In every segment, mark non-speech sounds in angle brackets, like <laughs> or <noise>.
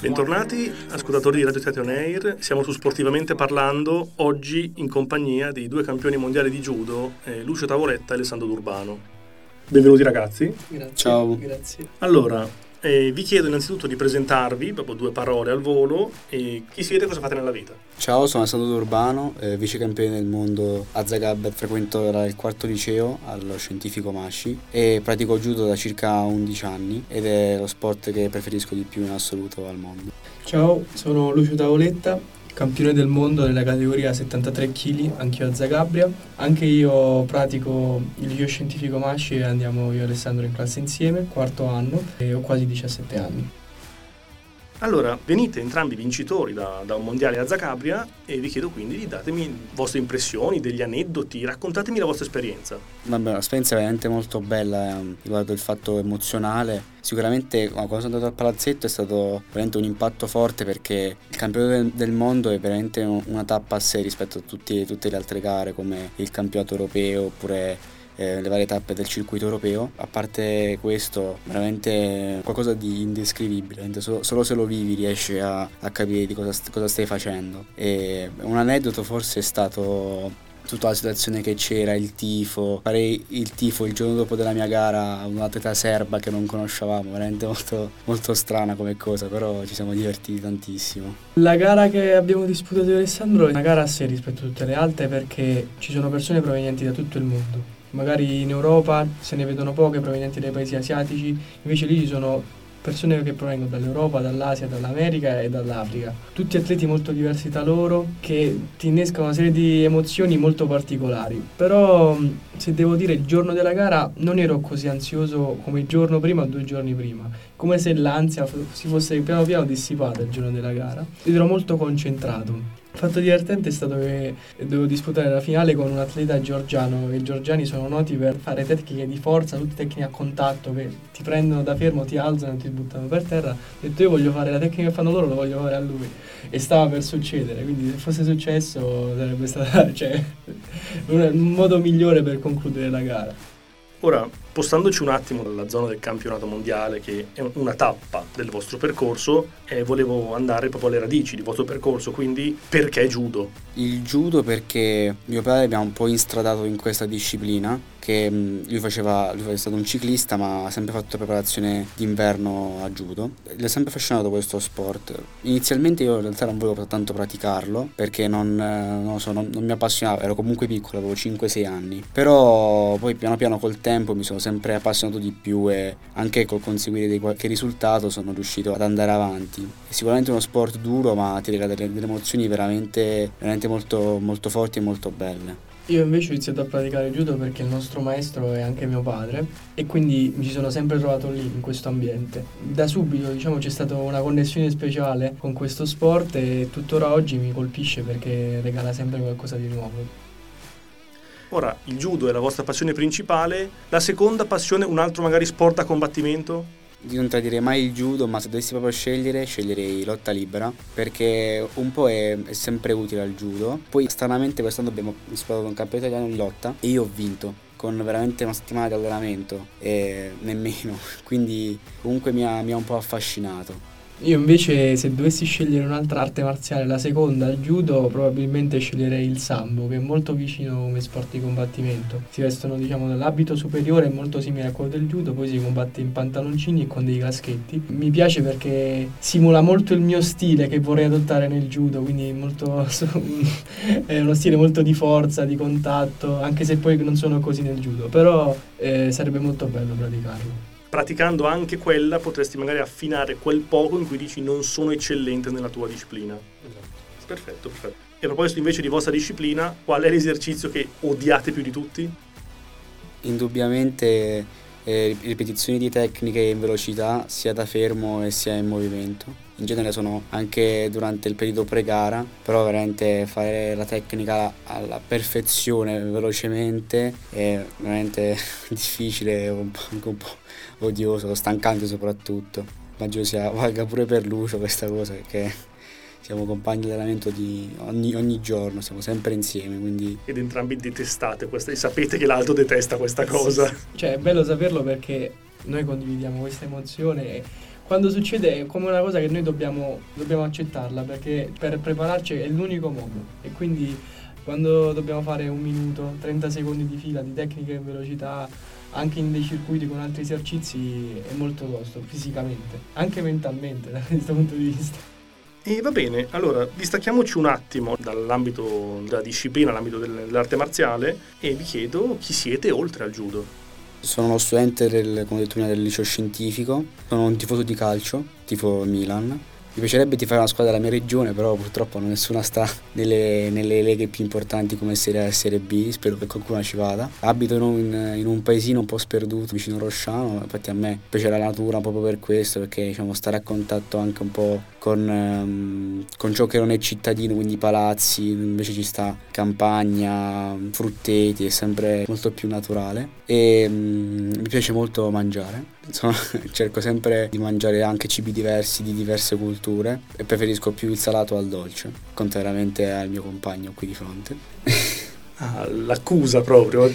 Bentornati ascoltatori di Radio Teatro On Air, siamo su Sportivamente Parlando, oggi in compagnia dei due campioni mondiali di judo, eh, Lucio Tavoletta e Alessandro D'Urbano. Benvenuti ragazzi. Grazie. Ciao. Grazie. Allora, eh, vi chiedo innanzitutto di presentarvi, proprio due parole al volo, e chi siete e cosa fate nella vita. Ciao, sono Alessandro D'Urbano, eh, vice campione del mondo a Zagabria, frequento il quarto liceo allo scientifico Masci e pratico judo da circa 11 anni ed è lo sport che preferisco di più in assoluto al mondo. Ciao, sono Lucio Tavoletta, campione del mondo nella categoria 73 kg, anch'io a Zagabria. Anche io pratico il liceo scientifico Masci e andiamo io e Alessandro in classe insieme, quarto anno, e ho quasi 17 anni. Allora, venite entrambi vincitori da, da un mondiale a Zagabria e vi chiedo quindi di datemi le vostre impressioni, degli aneddoti, raccontatemi la vostra esperienza. Vabbè, l'esperienza è veramente molto bella eh, riguardo il fatto emozionale. Sicuramente quando sono andato al palazzetto è stato veramente un impatto forte perché il campionato del, mondo è veramente un- una tappa a sé rispetto a tutti- tutte le altre gare come il campionato europeo oppure eh, le varie tappe del circuito europeo. A parte questo, veramente qualcosa di indescrivibile, solo, solo se lo vivi riesci a, a capire di cosa, cosa stai facendo. E un aneddoto forse è stato tutta la situazione che c'era, il tifo, fare il tifo il giorno dopo della mia gara a un'atleta serba che non conoscevamo, veramente molto, molto strana come cosa, però ci siamo divertiti tantissimo. La gara che abbiamo disputato e Alessandro è una gara a sé rispetto a tutte le altre perché ci sono persone provenienti da tutto il mondo. Magari in Europa se ne vedono poche provenienti dai paesi asiatici, invece lì ci sono persone che provengono dall'Europa, dall'Asia, dall'America e dall'Africa. Tutti atleti molto diversi da loro che ti innescano una serie di emozioni molto particolari. Però se devo dire il giorno della gara non ero così ansioso come il giorno prima o due giorni prima. Come se l'ansia si fosse piano piano dissipata il giorno della gara. Ed ero molto concentrato. Fatto divertente è stato che dovevo disputare la finale con un atleta georgiano e i georgiani sono noti per fare tecniche di forza, tutte tecniche a contatto che ti prendono da fermo, ti alzano e ti buttano per terra. Ho detto io voglio fare la tecnica che fanno loro, lo voglio fare a lui. E stava per succedere, quindi se fosse successo sarebbe stato <laughs> cioè, un modo migliore per concludere la gara. Ora, spostandoci un attimo dalla zona del campionato mondiale, che è una tappa del vostro percorso, eh, volevo andare proprio alle radici del vostro percorso, quindi perché judo? Il judo perché mio padre mi ha un po' instradato in questa disciplina, che mh, lui faceva, lui è stato un ciclista ma ha sempre fatto preparazione d'inverno a judo. Ha sempre affascinato questo sport. Inizialmente io in realtà non volevo tanto praticarlo perché non, eh, non so, non- non mi appassionava, ero comunque piccolo, avevo 5-6 anni. Però poi piano piano col tempo mi sono sempre appassionato di più e anche col conseguire di qualche risultato sono riuscito ad andare avanti. È sicuramente uno sport duro ma ti regala delle, delle emozioni veramente, veramente molto, molto forti e molto belle. Io invece ho iniziato a praticare judo perché il nostro maestro è anche mio padre e quindi mi sono sempre trovato lì, in questo ambiente. Da subito diciamo c'è stata una connessione speciale con questo sport e tuttora oggi mi colpisce perché regala sempre qualcosa di nuovo. Ora, il judo è la vostra passione principale, la seconda passione un altro magari sport a combattimento? Io non tradirei mai il judo, ma se dovessi proprio scegliere, sceglierei lotta libera, perché un po' è, è sempre utile al judo. Poi stranamente quest'anno abbiamo disputato un campionato italiano in lotta e io ho vinto con veramente una settimana di allenamento e nemmeno, <laughs> quindi comunque mi ha, mi ha un po' affascinato. Io invece se dovessi scegliere un'altra arte marziale, la seconda, il judo, probabilmente sceglierei il sambo, che è molto vicino come sport di combattimento. Si vestono diciamo dall'abito superiore, molto simile a quello del judo, poi si combatte in pantaloncini e con dei caschetti. Mi piace perché simula molto il mio stile che vorrei adottare nel judo, quindi molto, <laughs> è uno stile molto di forza, di contatto, anche se poi non sono così nel judo, però eh, sarebbe molto bello praticarlo. Praticando anche quella potresti magari affinare quel poco in cui dici non sono eccellente nella tua disciplina. Perfetto, perfetto. E a proposito invece di vostra disciplina, qual è l'esercizio che odiate più di tutti? Indubbiamente eh, ripetizioni di tecniche in velocità sia da fermo e sia in movimento. In genere sono anche durante il periodo pre-gara, però veramente fare la tecnica alla perfezione velocemente è veramente <laughs> difficile, anche un po' odioso, stancante soprattutto. Immagino sia valga pure per Lucio questa cosa perché siamo compagni di allenamento di ogni, ogni giorno, siamo sempre insieme, quindi Ed entrambi detestate questa e sapete che l'altro detesta questa cosa. Cioè è bello saperlo perché noi condividiamo questa emozione e quando succede è come una cosa che noi dobbiamo, dobbiamo accettarla perché per prepararci è l'unico modo e quindi quando dobbiamo fare un minuto, 30 secondi di fila di tecnica e velocità anche in dei circuiti con altri esercizi è molto tosto fisicamente, anche mentalmente <laughs> da questo punto di vista. E va bene, allora distacchiamoci un attimo dall'ambito della disciplina, l'ambito dell'arte marziale e vi chiedo chi siete oltre al judo. Sono uno studente del, come detto del liceo scientifico, sono un tifoso di calcio, tifo Milan. Mi piacerebbe tifare una squadra della mia regione, però purtroppo nessuna sta nelle, nelle leghe più importanti come Serie A e Serie B, spero che qualcuno ci vada. Abito in un, in un, paesino un po' sperduto vicino a Rosciano, infatti a me piace la natura proprio per questo, perché diciamo, stare a contatto anche un po' con, um, con ciò che non è cittadino, quindi palazzi, invece ci sta campagna, frutteti, è sempre molto più naturale e um, mi piace molto mangiare Insomma, <laughs> cerco sempre di mangiare anche cibi diversi di diverse culture e preferisco più il salato al dolce, contrariamente al mio compagno qui di fronte. <laughs> ah, l'accusa proprio.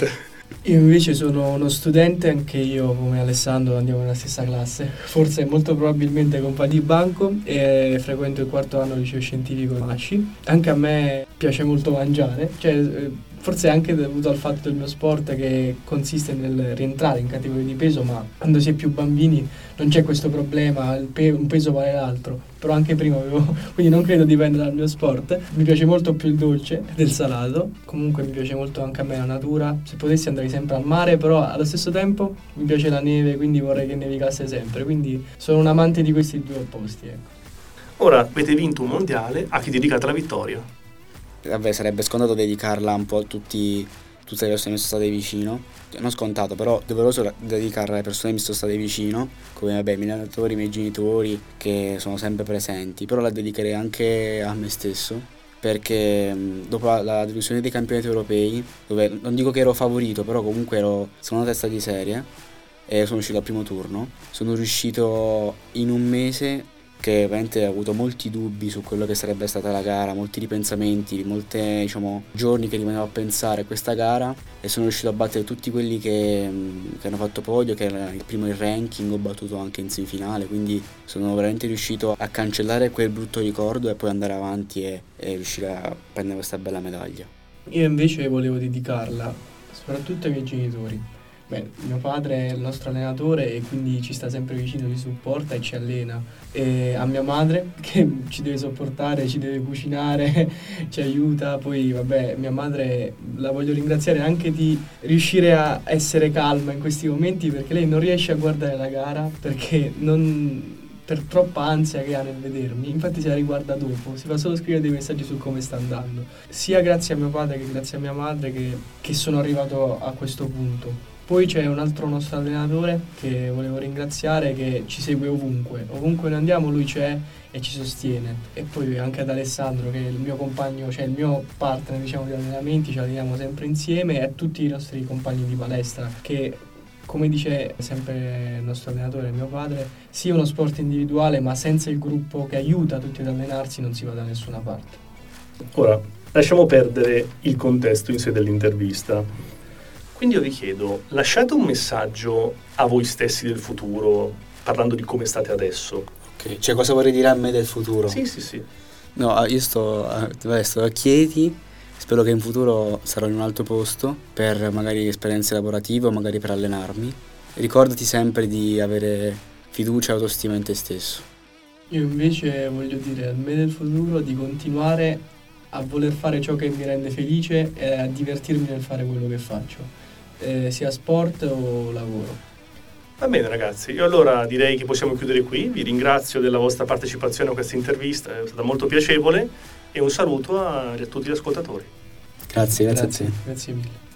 Io invece sono uno studente, anche io come Alessandro andiamo nella stessa classe, forse molto probabilmente compagni di banco e frequento il quarto anno liceo scientifico Masci. Anche a me piace molto mangiare, cioè eh, forse anche dovuto al fatto del mio sport che consiste nel rientrare in categoria di peso, ma quando si è più bambini non c'è questo problema, pe- un peso vale l'altro, però anche prima avevo, <laughs> quindi non credo dipenda dal mio sport, mi piace molto più il dolce del salato, comunque mi piace molto anche a me la natura, se potessi andrei sempre al mare, però allo stesso tempo mi piace la neve, quindi vorrei che nevicasse sempre, quindi sono un amante di questi due opposti. Ecco. Ora avete vinto un mondiale, a chi dedicate la vittoria? Vabbè, sarebbe scontato dedicarla un po' a tutti, tutte le persone che mi sono state vicino. Cioè, non scontato, però doveroso dedicarla alle persone che mi sono state vicino, come vabbè, i miei allenatori, i miei genitori, che sono sempre presenti. Però la dedicherei anche a me stesso, perché dopo la, delusione dei campionati europei, dove non dico che ero favorito, però comunque ero seconda testa di serie, e sono uscito al primo turno, sono riuscito in un mese che veramente ha avuto molti dubbi su quello che sarebbe stata la gara, molti ripensamenti, molti diciamo, giorni che rimanevo a pensare a questa gara e sono riuscito a battere tutti quelli che, che hanno fatto podio, che era il primo in ranking, ho battuto anche in semifinale, quindi sono veramente riuscito a cancellare quel brutto ricordo e poi andare avanti e, e riuscire a prendere questa bella medaglia. Io invece volevo dedicarla soprattutto ai miei genitori Beh, mio padre è il nostro allenatore e quindi ci sta sempre vicino, ci supporta e ci allena. E a mia madre <laughs> che ci deve sopportare, ci deve cucinare, <laughs> ci aiuta. Poi, vabbè, mia madre la voglio ringraziare anche di riuscire a essere calma in questi momenti perché lei non riesce a guardare la gara perché non per troppa ansia che ha nel vedermi, infatti se la riguarda dopo, si fa solo scrivere dei messaggi su come sta andando. Sia grazie a mio padre che grazie a mia madre che, che sono arrivato a questo punto. Poi c'è un altro nostro allenatore che volevo ringraziare che ci segue ovunque, ovunque noi andiamo lui c'è e ci sostiene. E poi anche ad Alessandro che è il mio compagno, cioè il mio partner diciamo, di allenamenti, ci alleniamo sempre insieme e a tutti i nostri compagni di palestra che come dice sempre il nostro allenatore, mio padre, sia uno sport individuale ma senza il gruppo che aiuta tutti ad allenarsi non si va da nessuna parte. Ora, lasciamo perdere il contesto in sé dell'intervista quindi io vi chiedo, lasciate un messaggio a voi stessi del futuro, parlando di come state adesso. Ok, cioè cosa vorrei dire a me del futuro? Sì, sì, sì. No, ah, io sto, eh, sto a Chieti, spero che in futuro sarò in un altro posto per magari esperienze lavorative o magari per allenarmi. Ricordati sempre di avere fiducia e autostima in te stesso. Io invece voglio dire a me del futuro di continuare a voler fare ciò che mi rende felice e a divertirmi nel fare quello che faccio eh, sia sport o lavoro. Va bene ragazzi, io allora direi che possiamo chiudere qui, vi ringrazio della vostra partecipazione a questa intervista, è stata molto piacevole e un saluto a, a tutti gli ascoltatori. Grazie, grazie, grazie, grazie mille.